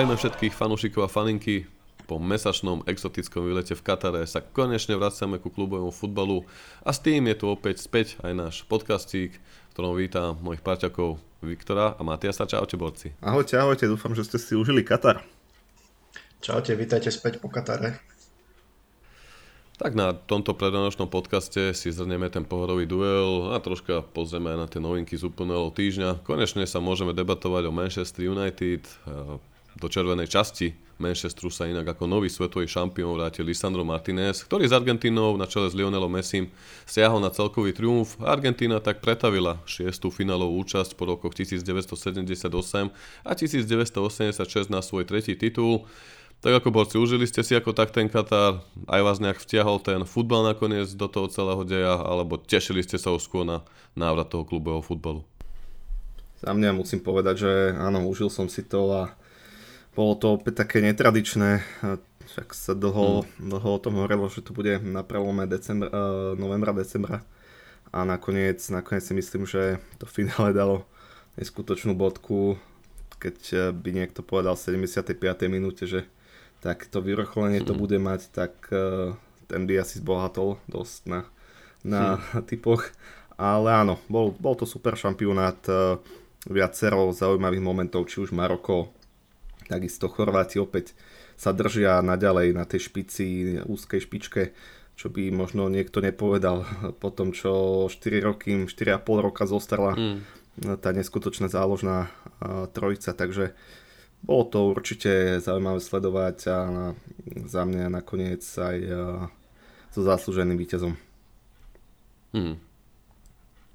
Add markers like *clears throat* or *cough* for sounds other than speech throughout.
Zdravíme všetkých fanúšikov a faninky. Po mesačnom exotickom výlete v Katare sa konečne vraciame ku klubovému futbalu a s tým je tu opäť späť aj náš podcastík, v ktorom vítam mojich parťakov Viktora a Matiasa. Čaute borci. Ahojte, ahojte, dúfam, že ste si užili Katar. Čaute, vítajte späť po Katare. Tak na tomto predanočnom podcaste si zhrnieme ten pohodový duel a troška pozrieme aj na tie novinky z úplného týždňa. Konečne sa môžeme debatovať o Manchester United. Do červenej časti Manchesteru sa inak ako nový svetový šampión vrátil Lisandro Martinez, ktorý s Argentínou na čele s Lionelom Messim stiahol na celkový triumf. Argentína tak pretavila šiestú finálovú účasť po rokoch 1978 a 1986 na svoj tretí titul. Tak ako borci, užili ste si ako tak ten Katar, aj vás nejak vtiahol ten futbal nakoniec do toho celého deja, alebo tešili ste sa už skôr na návrat toho klubového futbalu? Za mňa musím povedať, že áno, užil som si to a bolo to opäť také netradičné. Však sa dlho, hmm. dlho o tom hovorilo, že to bude na prelome decembra, uh, novembra, decembra. A nakoniec, nakoniec si myslím, že to finále dalo neskutočnú bodku, keď by niekto povedal v 75. minúte, že tak to vyrocholenie to mhm. bude mať, tak uh, ten by asi zbohatol dosť na, na hmm. *laughs* typoch. Ale áno, bol, bol to super šampionát, viacero zaujímavých momentov, či už Maroko, takisto Chorváti opäť sa držia naďalej na tej špici, úzkej špičke, čo by možno niekto nepovedal po tom, čo 4 roky, 4,5 roka zostala hmm. tá neskutočná záložná trojica, takže bolo to určite zaujímavé sledovať a za mňa nakoniec aj so zaslúženým víťazom. Hmm.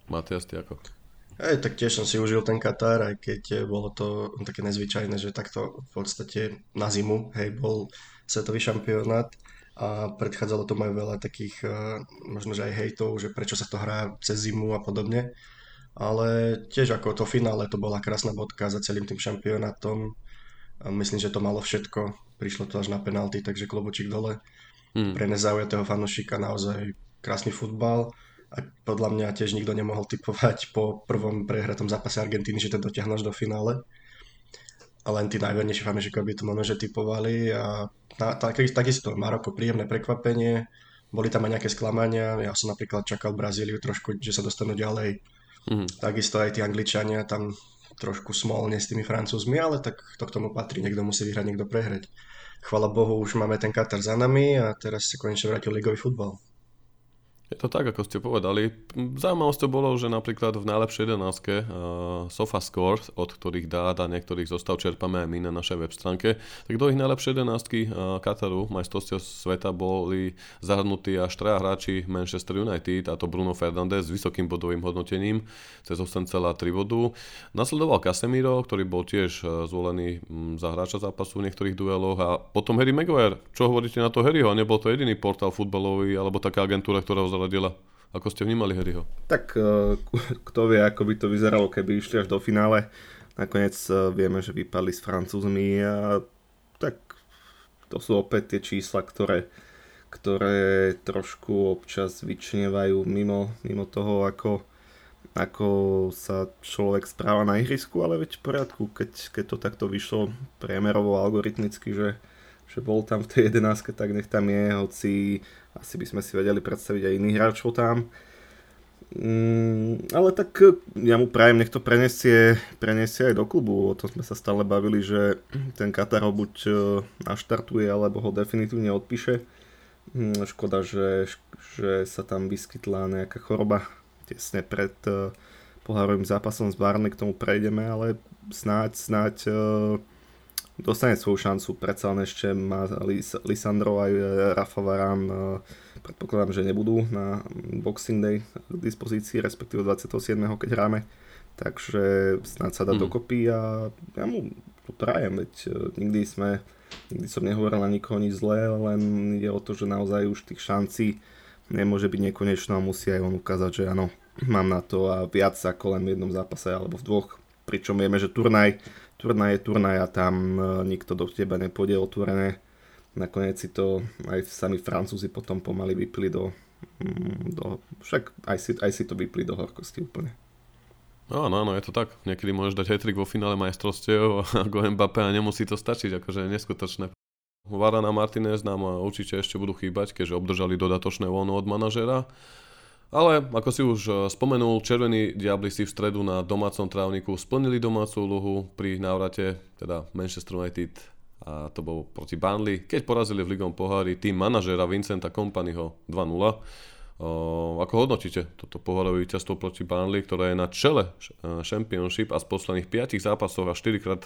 Matias, ty ako? Aj, tak tiež som si užil ten Katar, aj keď bolo to také nezvyčajné, že takto v podstate na zimu, hej, bol svetový šampionát a predchádzalo to aj veľa takých, uh, možno že aj hejtov, že prečo sa to hrá cez zimu a podobne. Ale tiež ako to finále, to bola krásna bodka za celým tým šampionátom a myslím, že to malo všetko. Prišlo to až na penalty, takže klobočík dole. Hmm. Pre nezaujatého fanúšika naozaj krásny futbal. A podľa mňa tiež nikto nemohol typovať po prvom prehratom zápase Argentíny, že to dotiahnu až do finále. A len tí najvernejší fanúšikovia by to možno že typovali. A na, tak, takisto Maroko príjemné prekvapenie. Boli tam aj nejaké sklamania. Ja som napríklad čakal Brazíliu trošku, že sa dostanú ďalej. Hmm. Takisto aj tí Angličania tam trošku smolne s tými Francúzmi, ale tak to k tomu patrí, niekto musí vyhrať, niekto prehrať. Chvala Bohu, už máme ten Katar za nami a teraz sa konečne vrátil ligový futbal. Je to tak, ako ste povedali. Zaujímavosť to bolo, že napríklad v najlepšej jedenáctke uh, Sofa Scores, od ktorých dát a niektorých zostav čerpame aj my na našej web stránke, tak do ich najlepšej jedenáctky uh, Kataru, majstrovstiev sveta, boli zahrnutí až traja hráči Manchester United, a to Bruno Fernandes s vysokým bodovým hodnotením cez 8,3 bodu. Nasledoval Casemiro, ktorý bol tiež uh, zvolený um, za hráča zápasu v niektorých dueloch a potom Harry Maguire. Čo hovoríte na to Harryho? Nebol to jediný portál futbalový alebo taká agentúra, ktorá zaradila. Ako ste vnímali Harryho? Tak e, kto vie, ako by to vyzeralo, keby išli až do finále. Nakoniec e, vieme, že vypadli s Francúzmi a tak to sú opäť tie čísla, ktoré, ktoré trošku občas vyčnievajú mimo, mimo toho, ako, ako sa človek správa na ihrisku, ale veď v poriadku, keď, keď to takto vyšlo priemerovo algoritmicky, že, že bol tam v tej jedenáctke, tak nech tam je, hoci asi by sme si vedeli predstaviť aj iných hráčov tam. Mm, ale tak e, ja mu prajem, nech to prenesie, prenesie aj do klubu. O tom sme sa stále bavili, že ten Katar ho buď e, naštartuje, alebo ho definitívne odpíše. Mm, škoda, že, že sa tam vyskytla nejaká choroba tesne pred e, pohárovým zápasom s Barney, k tomu prejdeme, ale snáď, snáď dostane svoju šancu, predsa len ešte má Lis- Lisandro aj e, Rafa Varán, e, predpokladám, že nebudú na Boxing Day k dispozícii, respektíve 27. keď hráme, takže snad sa dá mm. dokopy a ja mu to prajem, veď e, nikdy sme, nikdy som nehovoril na nikoho nič zlé, len ide o to, že naozaj už tých šancí nemôže byť nekonečno a musí aj on ukázať, že áno, mám na to a viac ako len v jednom zápase alebo v dvoch, pričom vieme, že turnaj turnaj je turnaj a tam e, nikto do teba nepôjde otvorené. Nakoniec si to aj sami Francúzi potom pomaly vypli do, mm, do však aj si, aj si to vypli do horkosti úplne. Áno, áno, je to tak. Niekedy môžeš dať hetrik vo finále majstrovstiev ako Mbappé a nemusí to stačiť, akože neskutočné. Varana Martinez nám určite ešte budú chýbať, keďže obdržali dodatočné voľno od manažera. Ale ako si už eh, spomenul, Červení diabli si v stredu na domácom trávniku splnili domácu úlohu pri návrate, teda Manchester United a to bol proti Burnley, keď porazili v Ligom pohári tým manažera Vincenta Kompanyho 2-0. O, ako hodnotíte toto pohárové víťazstvo proti Burnley, ktoré je na čele Championship a z posledných 5 zápasov a 4 krát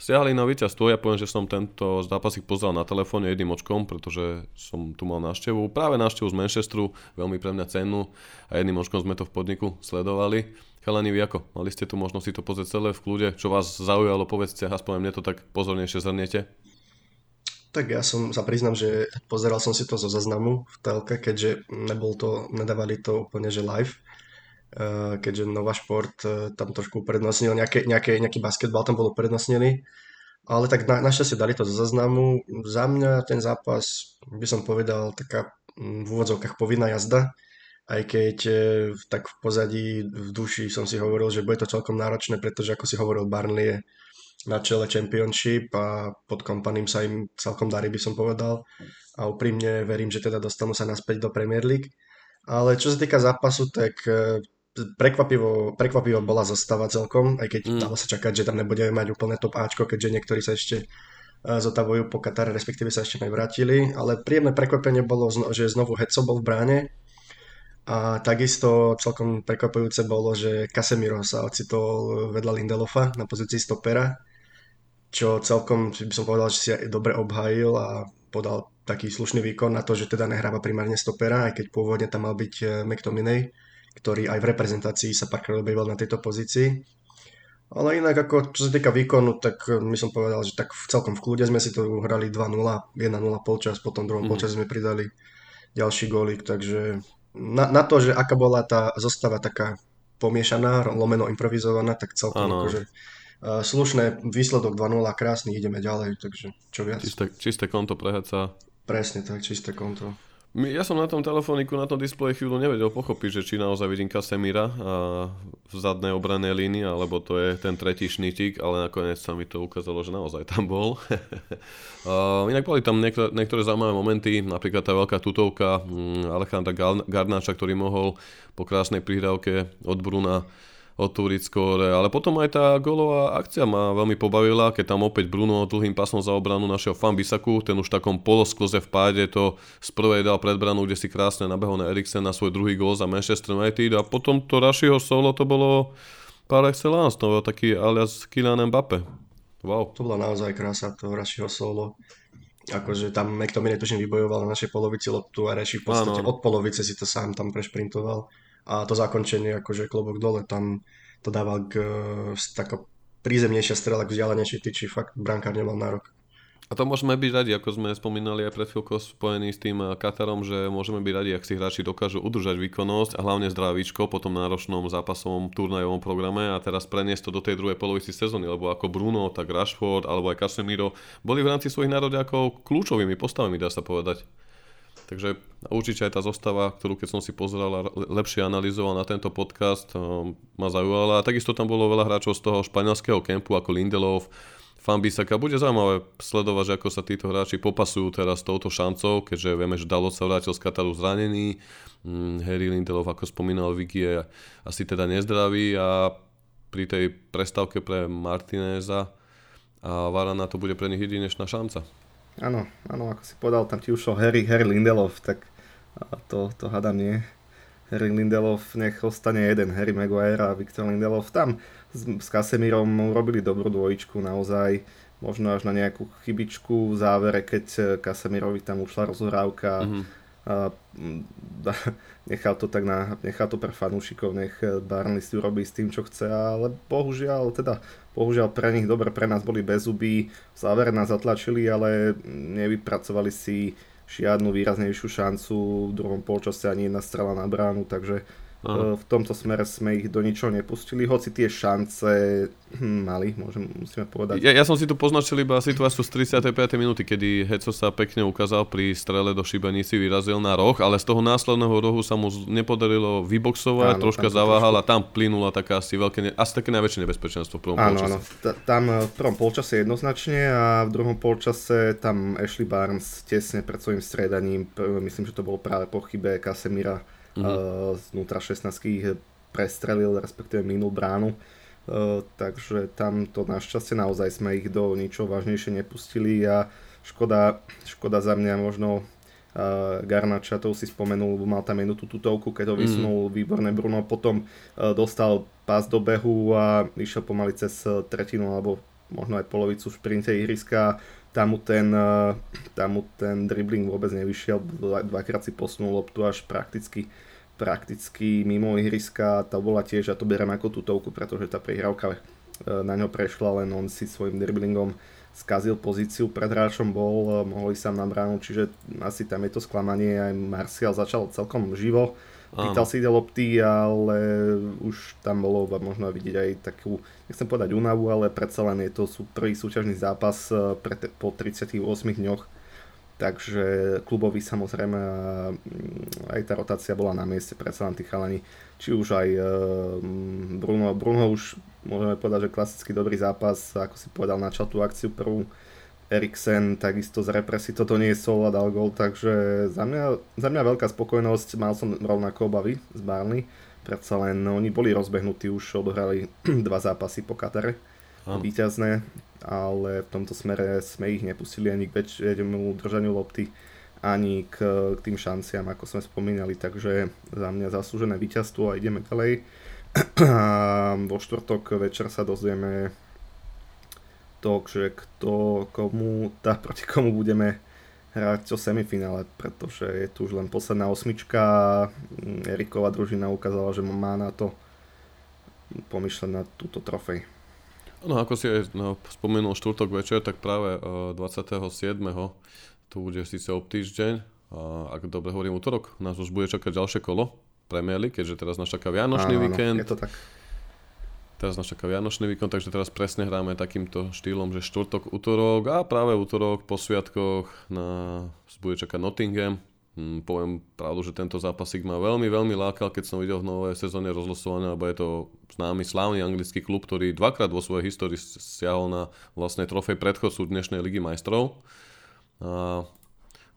stiahli na víťazstvo. Ja poviem, že som tento zápasik pozeral na telefóne jedným očkom, pretože som tu mal návštevu. Práve návštevu z Manchesteru, veľmi pre mňa cennú a jedným očkom sme to v podniku sledovali. Chalani, vy ako? Mali ste tu možnosť si to pozrieť celé v kľude? Čo vás zaujalo, povedzte, aspoň mne to tak pozornejšie zhrniete. Tak ja som sa priznam, že pozeral som si to zo zaznamu v telke, keďže nebol to, nedávali to úplne že live, keďže Nova Šport eh, tam trošku uprednostnil, nejaké, nejaké, nejaký basketbal tam bol uprednostnený, ale tak na, našťastie dali to zo zaznamu. Za mňa ten zápas, by som povedal, taká mm, v úvodzovkách povinná jazda, aj keď eh, tak v pozadí, v duši som si hovoril, že bude to celkom náročné, pretože ako si hovoril, Barnley je na čele Championship a pod kompaným sa im celkom darí, by som povedal. A úprimne verím, že teda dostanú sa naspäť do Premier League. Ale čo sa týka zápasu, tak prekvapivo, prekvapivo bola zostava celkom, aj keď mm. dalo sa čakať, že tam nebudeme mať úplne top Ačko, keďže niektorí sa ešte e, zotavujú po Katare, respektíve sa ešte nevrátili, ale príjemné prekvapenie bolo, že znovu Heco bol v bráne. A takisto celkom prekvapujúce bolo, že Casemiro sa ocitol vedľa Lindelofa na pozícii stopera čo celkom by som povedal, že si dobre obhájil a podal taký slušný výkon na to, že teda nehráva primárne stopera, aj keď pôvodne tam mal byť eh, McTominay, ktorý aj v reprezentácii sa párkrát objavil na tejto pozícii. Ale inak ako čo sa týka výkonu, tak eh, my som povedal, že tak celkom v kľude sme si to uhrali 2-0, 1-0 polčas, potom druhom mm. polčas sme pridali ďalší gólik, takže na, na to, že aká bola tá zostava taká pomiešaná, lomeno improvizovaná, tak celkom ano. akože slušné, výsledok 2-0, krásny, ideme ďalej, takže čo viac. Čisté, čisté konto prehaca. Presne tak, čisté konto. Ja som na tom telefóniku, na tom displeji chvíľu nevedel pochopiť, že či naozaj vidím Kasemira v zadnej obranej línii, alebo to je ten tretí šnitík, ale nakoniec sa mi to ukázalo, že naozaj tam bol. *laughs* Inak boli tam niektoré, niektoré zaujímavé momenty, napríklad tá veľká tutovka mm, Alejandra Garnáča, ktorý mohol po krásnej prihrávke od Bruna otvoriť skóre, ale potom aj tá golová akcia ma veľmi pobavila, keď tam opäť Bruno dlhým pasom za obranu našiel Fambisaku, ten už v takom poloskloze v páde to z prvej dal pred branu, kde si krásne nabehol na Eriksen na svoj druhý gól za Manchester United a potom to Rashiho solo to bolo par excellence, to bol taký alias Kylian Mbappe. Wow. To bola naozaj krása to Rashiho solo. Akože tam McTominay tuším vybojoval na našej polovici loptu a Rashi v podstate ano. od polovice si to sám tam prešprintoval a to zakončenie, akože klobok dole, tam to dával k, taká prízemnejšia strela k vzdialenejšej tyči, fakt brankár nemal nárok. A to môžeme byť radi, ako sme spomínali aj pred chvíľkou spojení s tým Katarom, že môžeme byť radi, ak si hráči dokážu udržať výkonnosť a hlavne zdravíčko po tom náročnom zápasovom turnajovom programe a teraz preniesť to do tej druhej polovici sezóny, lebo ako Bruno, tak Rashford alebo aj Casemiro boli v rámci svojich národňákov kľúčovými postavami, dá sa povedať. Takže určite aj tá zostava, ktorú keď som si pozeral a lepšie analyzoval na tento podcast, um, ma zaujala. A takisto tam bolo veľa hráčov z toho španielského kempu, ako Lindelov, Fambisaka. Bude zaujímavé sledovať, že ako sa títo hráči popasujú teraz s touto šancou, keďže vieme, že Dalot sa vrátil z Kataru zranený. Mm, Harry Lindelov, ako spomínal Vicky, je asi teda nezdravý a pri tej prestávke pre Martineza a Varana to bude pre nich jedinečná šanca. Áno, áno, ako si povedal, tam ti ušol Harry, Harry Lindelof, tak to, to hádam nie. Harry Lindelof, nech ostane jeden, Harry Maguire a Victor Lindelof. Tam s, s Casemirom urobili dobrú dvojičku naozaj, možno až na nejakú chybičku v závere, keď Casemirovi tam ušla rozhrávka. Mm-hmm. A, nechal to tak na, nechal to pre fanúšikov, nech Barney si urobí s tým, čo chce, ale bohužiaľ, teda Bohužiaľ pre nich dobre, pre nás boli bez zuby, v závere nás zatlačili, ale nevypracovali si žiadnu výraznejšiu šancu, v druhom polčase ani jedna strela na bránu, takže Aha. V tomto smere sme ich do ničoho nepustili, hoci tie šance hm, mali, môžem, musíme povedať. Ja, ja som si tu poznačil iba situáciu z 35. minúty, kedy Heco sa pekne ukázal pri strele do šibenici, vyrazil na roh, ale z toho následného rohu sa mu nepodarilo vyboxovať, áno, troška zaváhal trošku... a tam plynula taká asi, veľké, asi také najväčšie nebezpečenstvo v prvom áno, polčase. Áno, tam eh, v prvom polčase jednoznačne a v druhom polčase tam Ashley Barnes tesne pred svojim stredaním, myslím, že to bolo práve po chybe Kasemira uh-huh. znútra 16 ich prestrelil, respektíve minul bránu. Uh, takže tam to našťastie naozaj sme ich do ničoho vážnejšie nepustili a škoda, škoda za mňa možno uh, Garnača, to si spomenul, mal tam jednu tú tutovku, keď ho mhm. vysnul mm. výborné Bruno, potom uh, dostal pás do behu a išiel pomaly cez tretinu alebo možno aj polovicu v šprinte ihriska tam mu ten, tam mu ten dribbling vôbec nevyšiel, dvakrát si posunul loptu až prakticky prakticky mimo ihriska, to bola tiež, a to berem ako tutovku, pretože tá prihrávka e, na ňo prešla, len on si svojim dribblingom skazil pozíciu. Pred hráčom, bol, e, mohli sa na bránu, čiže asi tam je to sklamanie, aj Marcial začal celkom živo, pýtal si ide lopty, ale už tam bolo možno vidieť aj takú, nechcem povedať únavu, ale predsa len je to sú prvý súťažný zápas e, pre po 38 dňoch, Takže klubovi samozrejme mm, aj tá rotácia bola na mieste, predsa len tí chalani, či už aj e, mm, Bruno, Bruno už môžeme povedať, že klasický dobrý zápas, ako si povedal, načal tú akciu prvú, Eriksen takisto z represí toto nie je sol a dal gol, takže za mňa, za mňa veľká spokojnosť, mal som rovnako obavy z Barney, predsa len oni boli rozbehnutí, už odohrali *clears throat* dva zápasy po Katare, víťazné, ale v tomto smere sme ich nepustili ani k väčšiemu držaniu lopty, ani k, k tým šanciam, ako sme spomínali, takže za mňa zaslúžené víťazstvo a ideme ďalej. *clears throat* Vo štvrtok večer sa dozvieme to, že kto, komu, tá, proti komu budeme hrať o semifinále, pretože je tu už len posledná osmička. Eriková družina ukázala, že má na to pomyšľať na túto trofej. No ako si aj no, spomenul štvrtok večer, tak práve uh, 27. to bude síce o týždeň, a ak dobre hovorím útorok, nás už bude čakať ďalšie kolo Premier League, keďže teraz nás čaká Vianočný áno, víkend. Áno, je to tak. Teraz nás čaká Vianočný víkend, takže teraz presne hráme takýmto štýlom, že štvrtok, útorok a práve útorok po sviatkoch nás bude čakať Nottingham, Hm, poviem pravdu, že tento zápasík ma veľmi, veľmi lákal, keď som videl v novej sezóne rozlosované, lebo je to známy slávny anglický klub, ktorý dvakrát vo svojej histórii stiahol na vlastne trofej predchodcu dnešnej ligy majstrov. A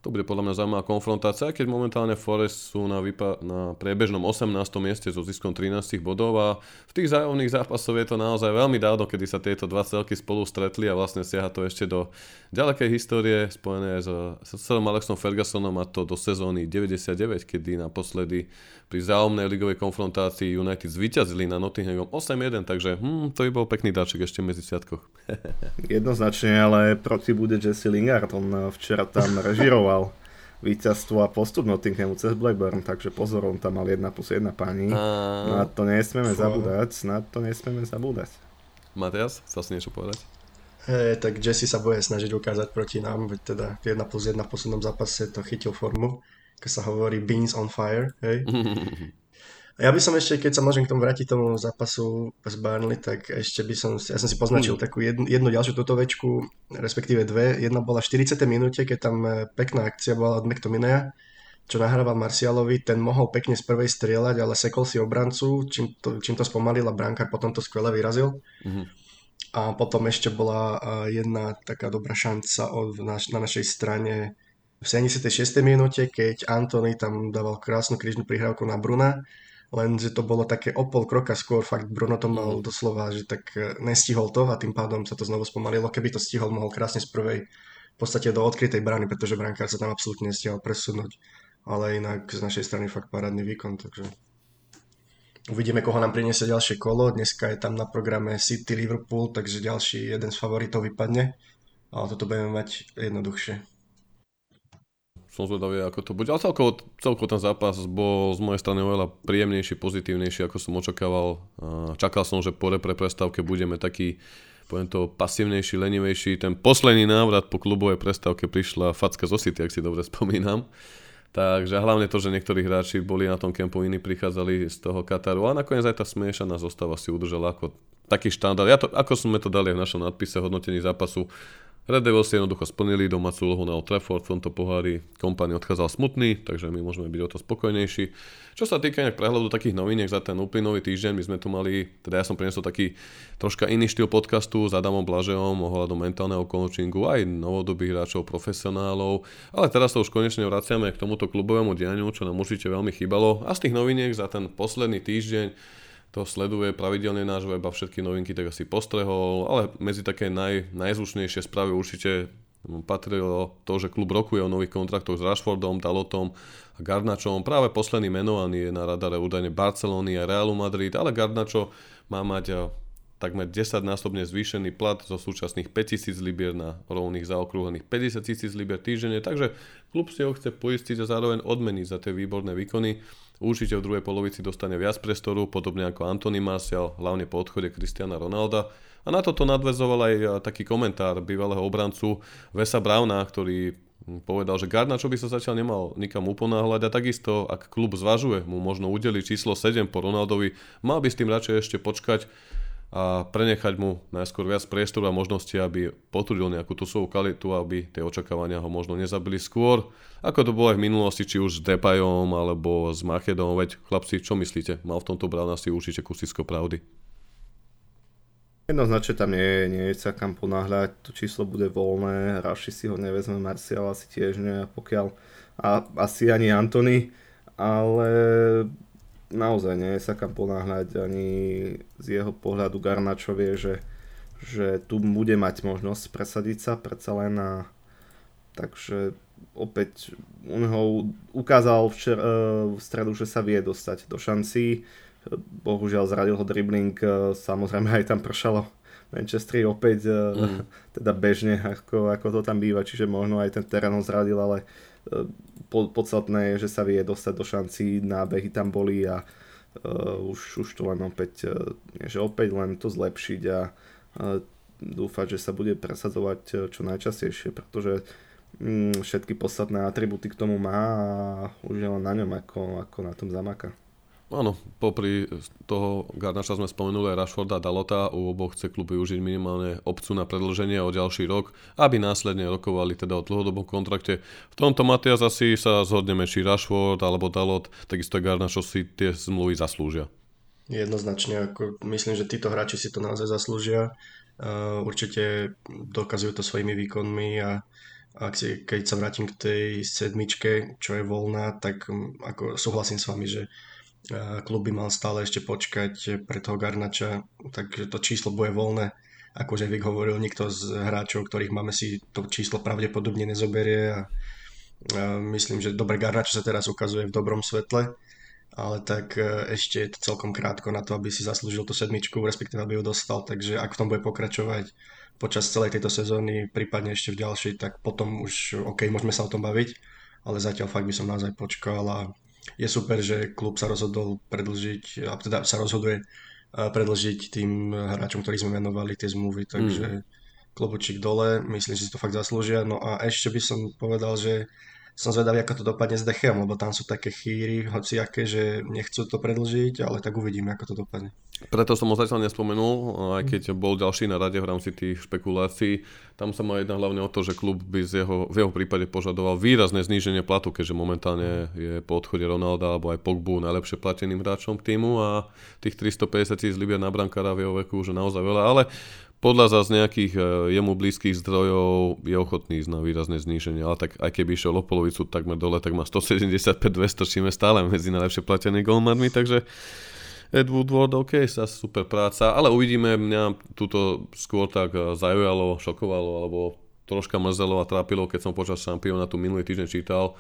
to bude podľa mňa zaujímavá konfrontácia, keď momentálne Forest sú na, vypa- na priebežnom 18. mieste so ziskom 13 bodov a v tých zájomných zápasoch je to naozaj veľmi dávno, kedy sa tieto dva celky spolu stretli a vlastne siaha to ešte do ďalekej histórie spojené s, s celým Alexom Fergusonom a to do sezóny 99, kedy naposledy pri zájomnej ligovej konfrontácii United zvíťazili na Nottingham 8-1, takže hm, to by bol pekný dáček ešte medzi sviatkoch. *laughs* Jednoznačne, ale proti bude Jesse Lingard, on včera tam *laughs* režiroval víťazstvo a postup Nottinghamu cez Blackburn, takže pozor, on tam mal 1 plus 1 pani. A... Na to nesmieme Fú. zabúdať, na to nesmieme zabúdať. Matias, chcel si niečo povedať? Hey, tak Jesse sa bude snažiť ukázať proti nám, veď teda 1 plus 1 v poslednom zápase to chytil formu, keď sa hovorí beans on fire, hej. Ja by som ešte, keď sa môžem k tomu vrátiť tomu zápasu z Burnley, tak ešte by som, ja som si poznačil mm. takú jednu, jednu ďalšiu tutovečku, respektíve dve. Jedna bola v 40. minúte, keď tam e, pekná akcia bola od McTominaya, čo nahrával Marcialovi, ten mohol pekne z prvej strieľať, ale sekol si obrancu, čím to, čím to spomalil a brankár potom to skvele vyrazil. Mm-hmm. A potom ešte bola e, jedna taká dobrá šanca od, na, na našej strane v 76. minúte, keď Antony tam dával krásnu krížnu prihrávku na Bruna lenže to bolo také o pol kroka skôr, fakt Bruno to mal mhm. doslova, že tak e, nestihol to a tým pádom sa to znovu spomalilo. Keby to stihol, mohol krásne z prvej v podstate do odkrytej brány, pretože brankár sa tam absolútne nestihol presunúť. Ale inak z našej strany fakt parádny výkon, takže uvidíme, koho nám priniesie ďalšie kolo. Dneska je tam na programe City Liverpool, takže ďalší jeden z favoritov vypadne. Ale toto budeme mať jednoduchšie som zvedavý, ako to bude. Ale celkovo, celkovo ten zápas bol z mojej strany oveľa príjemnejší, pozitívnejší, ako som očakával. Čakal som, že po repre prestávke budeme taký poviem to, pasívnejší, lenivejší. Ten posledný návrat po klubovej prestávke prišla facka zo City, ak si dobre spomínam. Takže hlavne to, že niektorí hráči boli na tom kempu, iní prichádzali z toho Kataru a nakoniec aj tá smiešaná zostava si udržala ako taký štandard. Ja to, ako sme to dali v našom nadpise hodnotení zápasu, Red Devils si jednoducho splnili domácu úlohu na Old Trafford v tomto pohári. Kompany odchádzal smutný, takže my môžeme byť o to spokojnejší. Čo sa týka nejak prehľadu takých noviniek za ten uplynulý týždeň, my sme tu mali, teda ja som priniesol taký troška iný štýl podcastu s Adamom Blažeom ohľadom mentálneho coachingu, aj novodobých hráčov, profesionálov, ale teraz sa už konečne vraciame k tomuto klubovému dianiu, čo nám určite veľmi chýbalo. A z tých noviniek za ten posledný týždeň to sleduje pravidelne náš web a všetky novinky tak asi postrehol, ale medzi také naj, najzvučnejšie správy určite patrilo to, že klub rokuje o nových kontraktoch s Rashfordom, Dalotom a Garnačom. Práve posledný menovaný je na radare údajne Barcelony a Realu Madrid, ale Garnačo má mať takmer 10 násobne zvýšený plat zo súčasných 5000 libier na rovných zaokrúhlených 50 tisíc libier týždenne, takže klub si ho chce poistiť a zároveň odmeniť za tie výborné výkony. Určite v druhej polovici dostane viac priestoru, podobne ako Anthony Martial, hlavne po odchode Cristiana Ronalda. A na toto nadvezoval aj taký komentár bývalého obrancu Vesa Brauna, ktorý povedal, že Garnačo by sa zatiaľ nemal nikam uponáhľať a takisto, ak klub zvažuje mu možno udeliť číslo 7 po Ronaldovi, mal by s tým radšej ešte počkať a prenechať mu najskôr viac priestoru a možnosti, aby potvrdil nejakú tú svoju kvalitu, aby tie očakávania ho možno nezabili skôr, ako to bolo aj v minulosti, či už s Depayom alebo s Machedom, veď chlapci, čo myslíte? Mal v tomto Brown asi určite kusisko pravdy. Jednoznačne tam nie, nie je sa kam ponáhľať, to číslo bude voľné, Raši si ho nevezme, Marcial asi tiež nie, pokiaľ a asi ani Antony, ale naozaj nie sa kam ponáhľať ani z jeho pohľadu Garnačo vie, že, že tu bude mať možnosť presadiť sa predsa len a takže opäť on ho ukázal včer, e, v stredu, že sa vie dostať do šancí. Bohužiaľ zradil ho dribbling, e, samozrejme aj tam pršalo. Manchester opäť mm. teda bežne, ako, ako to tam býva, čiže možno aj ten terén ho zradil, ale podstatné je, že sa vie dostať do šancí, nábehy tam boli a uh, už, už to len opäť, uh, že opäť len to zlepšiť a uh, dúfať, že sa bude presadzovať čo najčastejšie, pretože um, všetky podstatné atributy k tomu má a už je len na ňom, ako, ako na tom zamaka. Áno, popri toho Garnača sme spomenuli aj Rashforda Dalota, u oboch chce klub využiť minimálne opciu na predlženie o ďalší rok, aby následne rokovali teda o dlhodobom kontrakte. V tomto Matias asi sa zhodneme, či Rashford alebo Dalot, takisto aj Garnačo si tie zmluvy zaslúžia. Jednoznačne, ako myslím, že títo hráči si to naozaj zaslúžia. Uh, určite dokazujú to svojimi výkonmi a ak si, keď sa vrátim k tej sedmičke, čo je voľná, tak um, ako súhlasím s vami, že klub by mal stále ešte počkať pre toho Garnača, takže to číslo bude voľné. Akože Vik hovoril, nikto z hráčov, ktorých máme si to číslo pravdepodobne nezoberie a, myslím, že dobre Garnačo sa teraz ukazuje v dobrom svetle, ale tak e, ešte je to celkom krátko na to, aby si zaslúžil tú sedmičku, respektíve aby ju dostal, takže ak v tom bude pokračovať počas celej tejto sezóny, prípadne ešte v ďalšej, tak potom už OK, môžeme sa o tom baviť, ale zatiaľ fakt by som naozaj počkal a je super, že klub sa rozhodol predlžiť, a teda sa rozhoduje predlžiť tým hráčom, ktorí sme menovali tie zmluvy, takže mm. klobučík dole, myslím, že si to fakt zaslúžia. No a ešte by som povedal, že som zvedavý, ako to dopadne s Dechem, lebo tam sú také chýry, hoci aké, že nechcú to predlžiť, ale tak uvidíme, ako to dopadne. Preto som ho zatiaľ nespomenul, aj keď bol ďalší na rade v rámci tých špekulácií. Tam sa má jedna hlavne o to, že klub by z jeho, v jeho prípade požadoval výrazné zníženie platu, keďže momentálne je po odchode Ronalda alebo aj Pogbu najlepšie plateným hráčom týmu a tých 350 tisíc libier na brankára v jeho veku už naozaj veľa, ale podľa zás nejakých e, jemu blízkych zdrojov je ochotný ísť na výrazné zníženie, ale tak aj keby išiel o polovicu takmer dole, tak má 175-200, čím je stále medzi najlepšie platenými golmanmi, takže Ed Woodward, OK, sa super práca, ale uvidíme, mňa túto skôr tak e, zaujalo, šokovalo, alebo troška mrzelo a trápilo, keď som počas šampiónatu minulý týždeň čítal,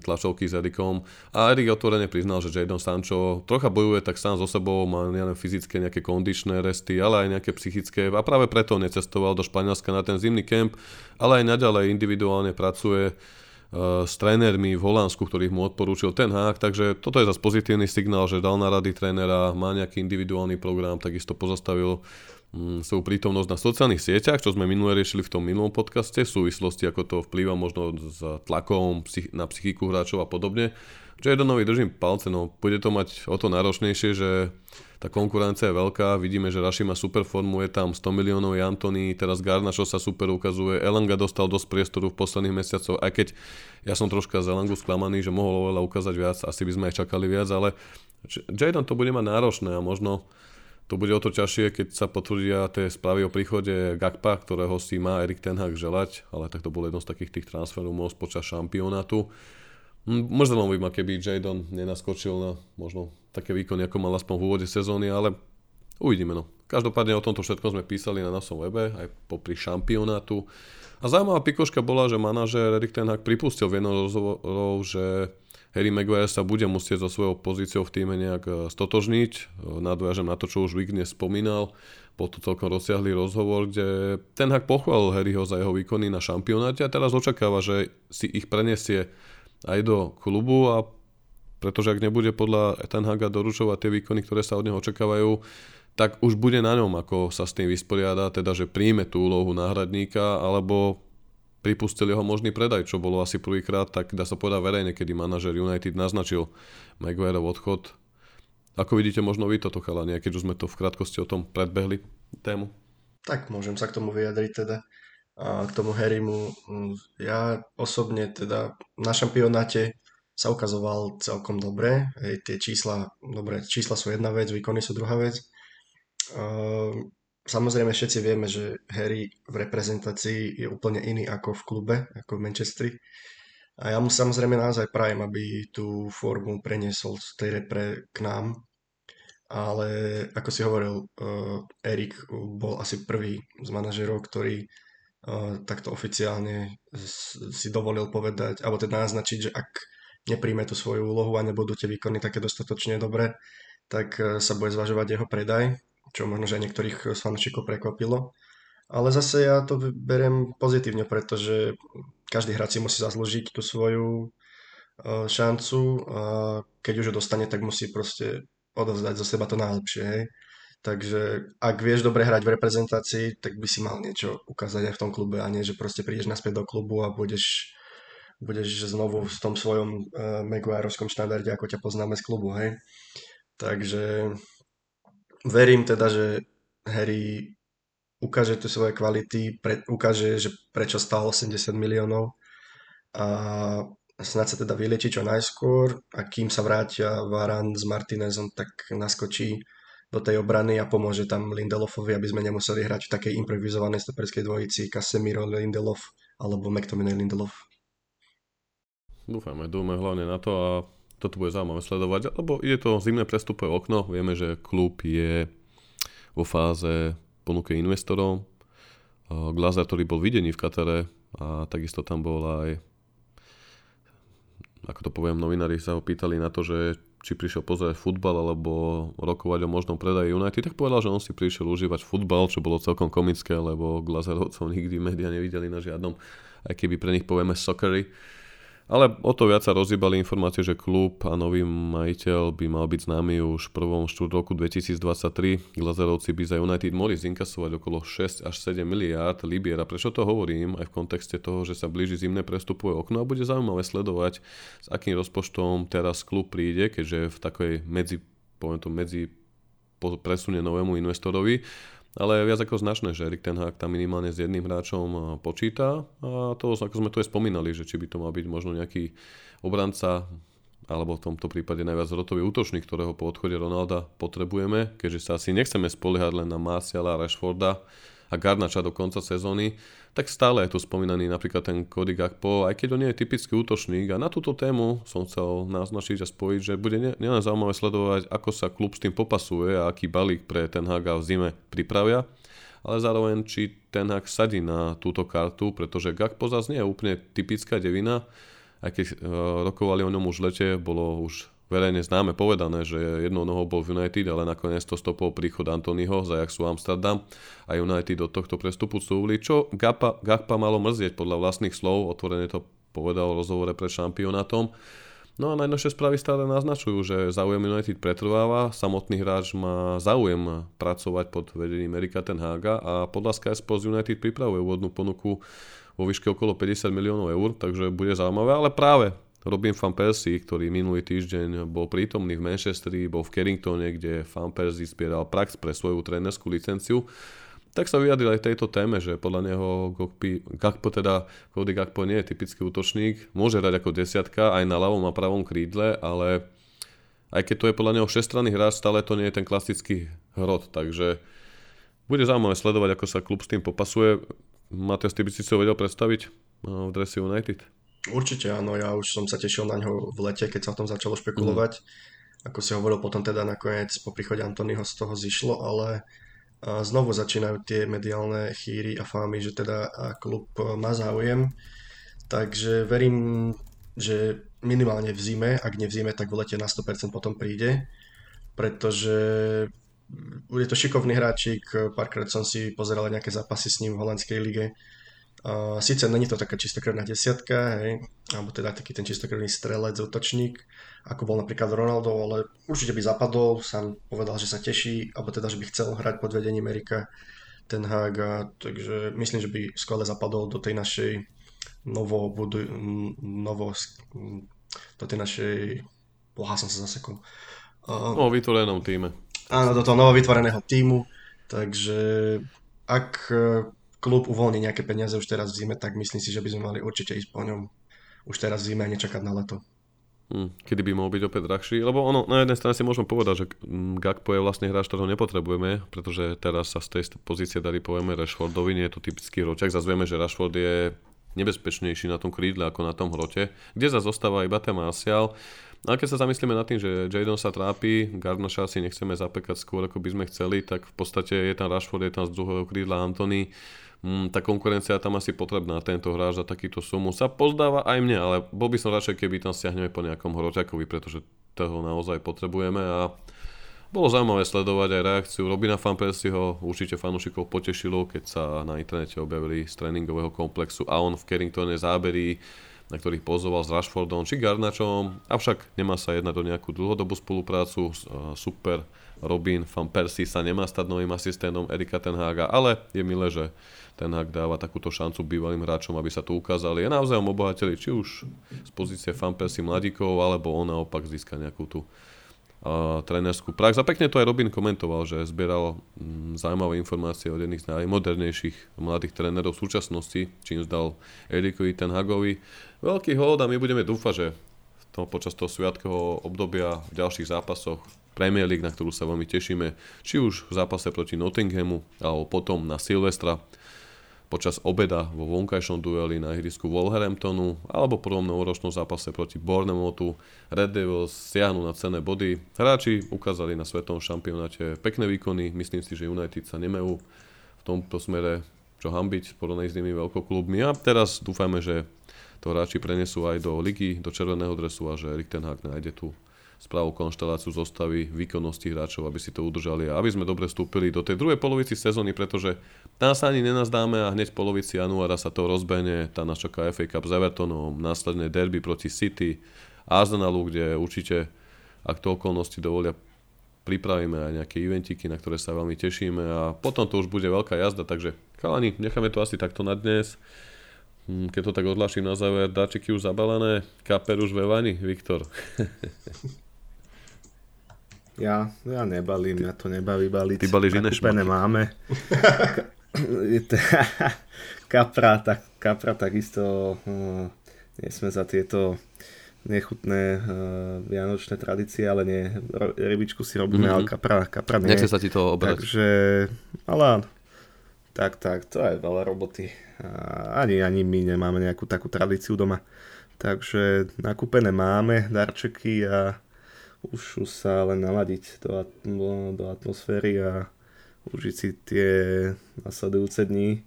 tlačovky s Erikom. A Erik otvorene priznal, že Jadon Sancho trocha bojuje tak sám so sebou, má nielen fyzické nejaké kondičné resty, ale aj nejaké psychické a práve preto necestoval do Španielska na ten zimný kemp, ale aj naďalej individuálne pracuje uh, s trénermi v Holandsku, ktorých mu odporúčil ten hák, takže toto je zase pozitívny signál, že dal na rady trénera, má nejaký individuálny program, takisto pozastavil mm, svoju prítomnosť na sociálnych sieťach, čo sme minule riešili v tom minulom podcaste, v súvislosti ako to vplýva možno s tlakom na psychiku hráčov a podobne. Jadonovi držím palce, no bude to mať o to náročnejšie, že tá konkurencia je veľká, vidíme, že Raši má super formu, je tam 100 miliónov Antony, teraz Garnašo sa super ukazuje, Elanga dostal dosť priestoru v posledných mesiacoch, aj keď ja som troška z Elangu sklamaný, že mohol oveľa ukázať viac, asi by sme aj čakali viac, ale Jadon to bude mať náročné a možno to bude o to ťažšie, keď sa potvrdia tie správy o príchode Gakpa, ktorého si má Erik Ten Hag želať, ale tak to bolo jedno z takých tých transferov počas šampionátu. Mrzelo by ma, keby Jadon nenaskočil na možno také výkony, ako mal aspoň v úvode sezóny, ale uvidíme. No. Každopádne o tomto všetko sme písali na našom webe, aj popri šampionátu. A zaujímavá pikoška bola, že manažer Erik Ten Hag pripustil v jednom rozhovoru, že Harry Maguire sa bude musieť so svojou pozíciou v týme nejak e, stotožniť. E, nadviažem na to, čo už Vigne spomínal. Bol to celkom rozsiahlý rozhovor, kde Ten Hag pochválil Harryho za jeho výkony na šampionáte a teraz očakáva, že si ich prenesie aj do klubu a pretože ak nebude podľa Ten Haga doručovať tie výkony, ktoré sa od neho očakávajú, tak už bude na ňom, ako sa s tým vysporiada, teda že príjme tú úlohu náhradníka, alebo pripustili ho možný predaj, čo bolo asi prvýkrát, tak dá sa povedať verejne, kedy manažer United naznačil Maguireov odchod. Ako vidíte možno vy toto chalanie, keď už sme to v krátkosti o tom predbehli tému? Tak môžem sa k tomu vyjadriť teda a k tomu Harrymu. Ja osobne teda na šampionáte sa ukazoval celkom dobre. Hej, tie čísla, dobre, čísla sú jedna vec, výkony sú druhá vec. Ehm, samozrejme všetci vieme, že Harry v reprezentácii je úplne iný ako v klube, ako v Manchestri. A ja mu samozrejme naozaj prajem, aby tú formu preniesol z tej repre k nám. Ale ako si hovoril, uh, Erik bol asi prvý z manažerov, ktorý takto oficiálne si dovolil povedať, alebo teda naznačiť, že ak nepríjme tú svoju úlohu a nebudú tie výkony také dostatočne dobré, tak e, sa bude zvažovať jeho predaj, čo možno, že aj niektorých z fanúšikov prekvapilo. Ale zase ja to beriem pozitívne, pretože každý hráč si musí zaslúžiť tú svoju e, šancu a keď už ho dostane, tak musí proste odovzdať zo seba to najlepšie. Hej. Takže ak vieš dobre hrať v reprezentácii, tak by si mal niečo ukázať aj v tom klube a nie, že proste prídeš naspäť do klubu a budeš, budeš znovu v tom svojom uh, Maguireovskom štandarde, ako ťa poznáme z klubu, hej. Takže verím teda, že Harry ukáže tu svoje kvality, pre, ukáže, že prečo stál 80 miliónov a snad sa teda vylieči čo najskôr a kým sa vrátia Varan s Martinezom, tak naskočí do tej obrany a pomôže tam Lindelofovi, aby sme nemuseli hrať v takej improvizovanej stoperskej dvojici Casemiro, Lindelof alebo McTominay Lindelof. Dúfame, dúfame hlavne na to a toto bude zaujímavé sledovať, lebo ide to zimné prestupové okno, vieme, že klub je vo fáze ponuke investorov. Glazer, ktorý bol videný v Katare a takisto tam bol aj ako to poviem, novinári sa ho pýtali na to, že či prišiel pozerať futbal alebo rokovať o možnom predaji United, tak povedal, že on si prišiel užívať futbal, čo bolo celkom komické, lebo Glazerovcov *laughs* nikdy médiá nevideli na žiadnom, aj keby pre nich povieme soccery. Ale o to viac sa rozhýbali informácie, že klub a nový majiteľ by mal byť známy už v prvom štvrť roku 2023. Glazerovci by za United mohli zinkasovať okolo 6 až 7 miliárd libier. A prečo to hovorím? Aj v kontexte toho, že sa blíži zimné prestupové okno a bude zaujímavé sledovať, s akým rozpočtom teraz klub príde, keďže v takej medzi, poviem to, medzi presune novému investorovi ale viac ako značné, že Erik Ten Hag tam minimálne s jedným hráčom počíta. A to, ako sme to aj spomínali, že či by to mal byť možno nejaký obranca alebo v tomto prípade najviac rotový útočník, ktorého po odchode Ronalda potrebujeme, keďže sa asi nechceme spoliehať len na Marciala a Rashforda, a Garnača do konca sezóny, tak stále je tu spomínaný napríklad ten Cody Gakpo, aj keď on nie je typický útočník. A na túto tému som chcel naznačiť a spojiť, že bude nielen zaujímavé sledovať, ako sa klub s tým popasuje a aký balík pre ten Haga v zime pripravia, ale zároveň či ten Hag sadí na túto kartu, pretože Gakpo zase nie je úplne typická devina, aj keď uh, rokovali o ňom už lete, bolo už verejne známe povedané, že jednou nohou bol v United, ale nakoniec to stopol príchod Antonyho za Ajaxu Amsterdam a United do tohto prestupu súvli, čo Gapa, Gakpa malo mrzieť podľa vlastných slov, otvorene to povedal v rozhovore pred šampionátom. No a najnovšie správy stále naznačujú, že záujem United pretrváva, samotný hráč má záujem pracovať pod vedením Erika Tenhaga a podľa Sky Sports United pripravuje úvodnú ponuku vo výške okolo 50 miliónov eur, takže bude zaujímavé, ale práve Robin Van Persie, ktorý minulý týždeň bol prítomný v Manchesteri, bol v Carringtone, kde Van Persie zbieral prax pre svoju trénerskú licenciu, tak sa vyjadril aj tejto téme, že podľa neho Gokpi, Gakpo teda, Cody Gakpo nie je typický útočník, môže hrať ako desiatka aj na ľavom a pravom krídle, ale aj keď to je podľa neho všestranný hráč, stále to nie je ten klasický hrot, takže bude zaujímavé sledovať, ako sa klub s tým popasuje. Matias, ty by si si ho vedel predstaviť no, v Dressy United? Určite áno, ja už som sa tešil na ňo v lete, keď sa o tom začalo špekulovať. Mm. Ako si hovoril, potom teda nakoniec po príchode Antonyho z toho zišlo, ale znovu začínajú tie mediálne chýry a fámy, že teda klub má záujem. Takže verím, že minimálne v zime, ak nie v zime, tak v lete na 100% potom príde, pretože je to šikovný hráčik, párkrát som si pozeral nejaké zápasy s ním v holandskej lige. Uh, Sice není to taká čistokrvná desiatka, hej, alebo teda taký ten čistokrvný strelec, útočník, ako bol napríklad Ronaldo, ale určite by zapadol, sám povedal, že sa teší, alebo teda, že by chcel hrať pod vedením Erika ten Haga, takže myslím, že by skvelé zapadol do tej našej novo, budu, novo do tej našej boha som sa zasekol. Uh, o vytvorenom týme. Áno, do toho novo vytvoreného týmu, takže ak klub uvoľní nejaké peniaze už teraz v zime, tak myslím si, že by sme mali určite ísť po ňom už teraz v zime a nečakať na leto. Hmm, kedy by mohol byť opäť drahší, lebo ono, na jednej strane si môžeme povedať, že Gakpo je vlastne hráč, ktorého nepotrebujeme, pretože teraz sa z tej pozície dali povieme Rashfordovi, nie je to typický hroťak, zase že Rashford je nebezpečnejší na tom krídle ako na tom hrote, kde sa zostáva iba ten Martial. A keď sa zamyslíme nad tým, že Jadon sa trápi, Gardnosha si nechceme zapekať skôr, ako by sme chceli, tak v podstate je tam Rashford, je tam z druhého krídla Antony mm, tá konkurencia tam asi potrebná. Tento hráč za takýto sumu. Sa pozdáva aj mne, ale bol by som radšej, keby tam stiahneme po nejakom hroťakovi, pretože toho naozaj potrebujeme a bolo zaujímavé sledovať aj reakciu Robina Van Persieho, určite fanúšikov potešilo, keď sa na internete objavili z tréningového komplexu a on v Carringtone zábery, na ktorých pozoval s Rashfordom či Garnačom, avšak nemá sa jednať do nejakú dlhodobú spoluprácu, super Robin Van Persie sa nemá stať novým asistentom Erika Tenhaga, ale je milé, že ten hák dáva takúto šancu bývalým hráčom, aby sa tu ukázali. Je naozaj obohateli či už z pozície fanpesy mladíkov, alebo on naopak získa nejakú tú uh, trénerskú prax. A pekne to aj Robin komentoval, že zbieral um, zaujímavé informácie od jedných z najmodernejších mladých trénerov v súčasnosti, čím zdal Erikovi ten Hagovi. Veľký hold a my budeme dúfať, že to, počas toho sviatkového obdobia v ďalších zápasoch Premier League, na ktorú sa veľmi tešíme, či už v zápase proti Nottinghamu, alebo potom na Silvestra, počas obeda vo vonkajšom dueli na ihrisku Wolverhamptonu alebo prvom novoročnom zápase proti Bournemouthu. Red Devils siahnu na cenné body. Hráči ukázali na svetom šampionáte pekné výkony, myslím si, že United sa nemajú v tomto smere čo hambiť porovnaní s tými veľkoklubmi. A teraz dúfajme, že to hráči prenesú aj do ligy, do červeného dresu a že Richtenhag nájde tú správnu konšteláciu zostavy, výkonnosti hráčov, aby si to udržali a aby sme dobre vstúpili do tej druhej polovici sezóny, pretože tam sa ani nenazdáme a hneď v polovici januára sa to rozbehne, tá nás čaká FA Cup s Evertonom, následne derby proti City, Arsenalu, kde určite, ak to okolnosti dovolia, pripravíme aj nejaké eventiky, na ktoré sa veľmi tešíme a potom to už bude veľká jazda, takže chalani, necháme to asi takto na dnes. Hm, keď to tak odlaším na záver, dáčiky už zabalené, kaper už ve vani, Viktor. *laughs* Ja, ja nebalím, ja to nebaví baliť. Ty balíš iné šmaky. máme. *laughs* kapra, tak, kapra takisto uh, nie sme za tieto nechutné uh, vianočné tradície, ale nie, rybičku si robíme, mm-hmm. ale kapra, kapra nie. Nechce sa ti to obrať. Takže, ale tak, tak, to je veľa roboty. A ani, ani my nemáme nejakú takú tradíciu doma. Takže nakúpené máme darčeky a už, už sa len naladiť do, do atmosféry a užiť si tie nasledujúce dni,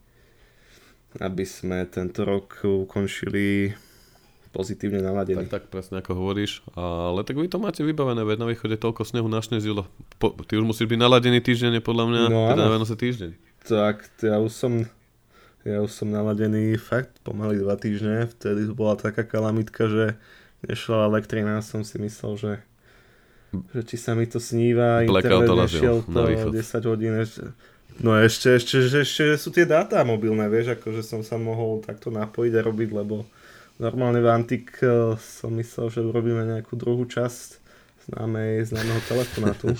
aby sme tento rok ukončili pozitívne naladení. Tak, tak, presne ako hovoríš. Ale tak vy to máte vybavené, veď na východe toľko snehu našnežilo. Po, ty už musíš byť naladený týždeň, podľa mňa, no, teda na sa týždeň. Tak, ja už som ja už som naladený fakt pomaly dva týždne. Vtedy bola taká kalamitka, že nešla elektrina, som si myslel, že, že či sa mi to sníva, Blackout internet nešiel to východ. 10 hodín ešte. No ešte, ešte, že ešte sú tie dáta mobilné, vieš, akože som sa mohol takto napojiť a robiť, lebo normálne v Antik eh, som myslel, že urobíme nejakú druhú časť známej, známeho telefonátu.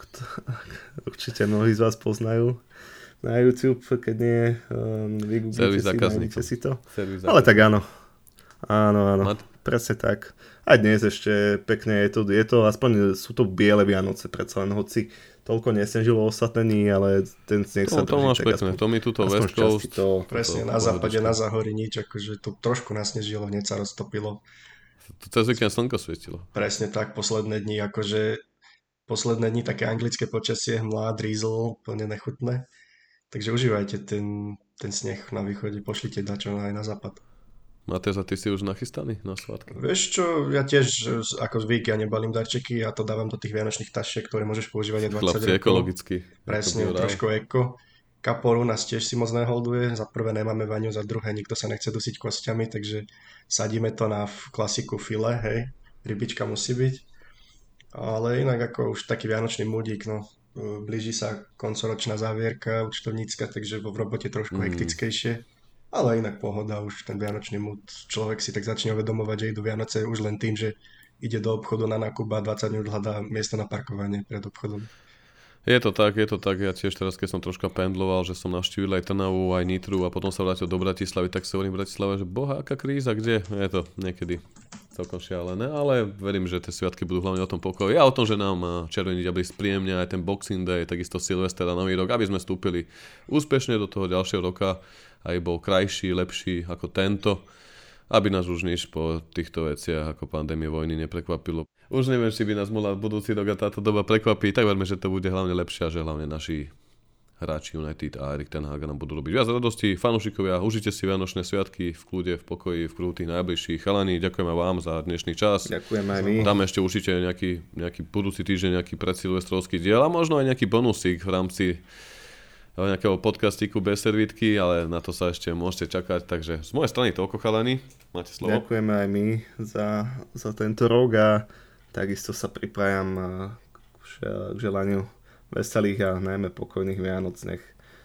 *laughs* Určite mnohí z vás poznajú na YouTube, keď nie, um, vygooglite si, si to. Servis Ale tak áno. Áno, áno. Mat- Presne tak. A dnes ešte pekne je to, je to aspoň sú to biele Vianoce, predsa len hoci toľko nesnežilo ostatné dní, ale ten sneh sa No, to drží, máš tak pekné. aspoň- To mi aspoň West Coast. To, Presne, to na západe, na záhori nič, akože tu trošku nasnežilo, hneď sa roztopilo. To cez víkend slnko svietilo. Presne tak, posledné dni, akože posledné dni také anglické počasie, hmla, drizzle, úplne nechutné. Takže užívajte ten, ten sneh na východe, pošlite dačo aj na západ. Mateza, ty si už nachystaný na svátky? Vieš čo, ja tiež ako zvyk, ja nebalím darčeky, ja to dávam do tých vianočných tašiek, ktoré môžeš používať aj 20 Chlapci, rokov. ekologicky. Presne, trošku eko. Kaporu nás tiež si moc neholduje. Za prvé nemáme vaňu, za druhé nikto sa nechce dusiť kostiami, takže sadíme to na klasiku file, hej. Rybička musí byť. Ale inak ako už taký vianočný mudík, no. Blíži sa koncoročná závierka účtovnícka, takže v robote trošku Mm. hektickejšie. Ale inak pohoda, už ten vianočný múd. Človek si tak začne uvedomovať, že idú Vianoce už len tým, že ide do obchodu na nákup a 20 minút hľadá miesto na parkovanie pred obchodom. Je to tak, je to tak. Ja tiež teraz, keď som troška pendloval, že som navštívil aj Trnavu, aj Nitru a potom sa vrátil do Bratislavy, tak si hovorím v Bratislave, že boha, aká kríza, kde? Je to niekedy celkom šialené, ale verím, že tie sviatky budú hlavne o tom pokoji a o tom, že nám Červení diabli spríjemnia aj ten Boxing Day, takisto Silvester a Nový rok, aby sme vstúpili úspešne do toho ďalšieho roka, aj bol krajší, lepší ako tento, aby nás už nič po týchto veciach ako pandémie vojny neprekvapilo. Už neviem, či by nás mohla budúci rok a táto doba prekvapí, tak verme, že to bude hlavne lepšie a že hlavne naši hráči United a Erik Ten Hag nám budú robiť viac radosti. Fanúšikovia, užite si Vianočné sviatky v kľude, v pokoji, v kruhu tých najbližších. Chalani, ďakujeme vám za dnešný čas. Ďakujem aj my. Dáme ešte určite nejaký, nejaký budúci týždeň, nejaký predsilvestrovský diel a možno aj nejaký bonusík v rámci nejakého podcastíku bez servítky, ale na to sa ešte môžete čakať. Takže z mojej strany toľko chalani. Máte slovo. Ďakujeme aj my za, za tento rok a takisto sa pripájam a, k že- k želaniu veselých a najmä pokojných Vianoc. Nech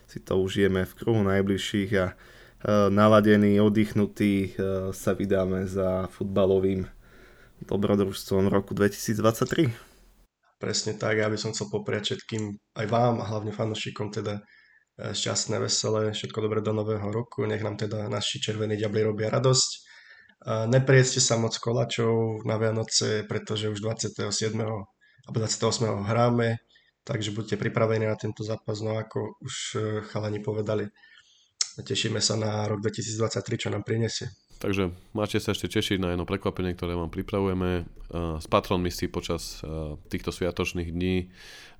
si to užijeme v kruhu najbližších a e, naladení, oddychnutí e, sa vydáme za futbalovým dobrodružstvom roku 2023. Presne tak, ja by som chcel popriať všetkým, aj vám a hlavne fanúšikom teda e, šťastné, veselé, všetko dobré do nového roku, nech nám teda naši červení diabli robia radosť. A Nepriedzte sa moc kolačov na Vianoce, pretože už 27. alebo 28. hráme, takže buďte pripravení na tento zápas, no ako už e, chalani povedali, tešíme sa na rok 2023, čo nám prinesie. Takže máte sa ešte tešiť na jedno prekvapenie, ktoré vám pripravujeme. Uh, S patronmi si počas uh, týchto sviatočných dní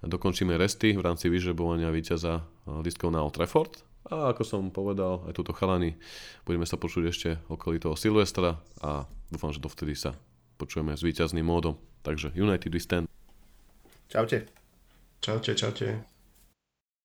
dokončíme resty v rámci vyžrebovania víťaza uh, listkov na Old Trafford. A ako som povedal, aj túto chalany, budeme sa počuť ešte okolí toho Silvestra a dúfam, že dovtedy sa počujeme s víťazným módom. Takže United we stand. Čaute. Čaute, čaute.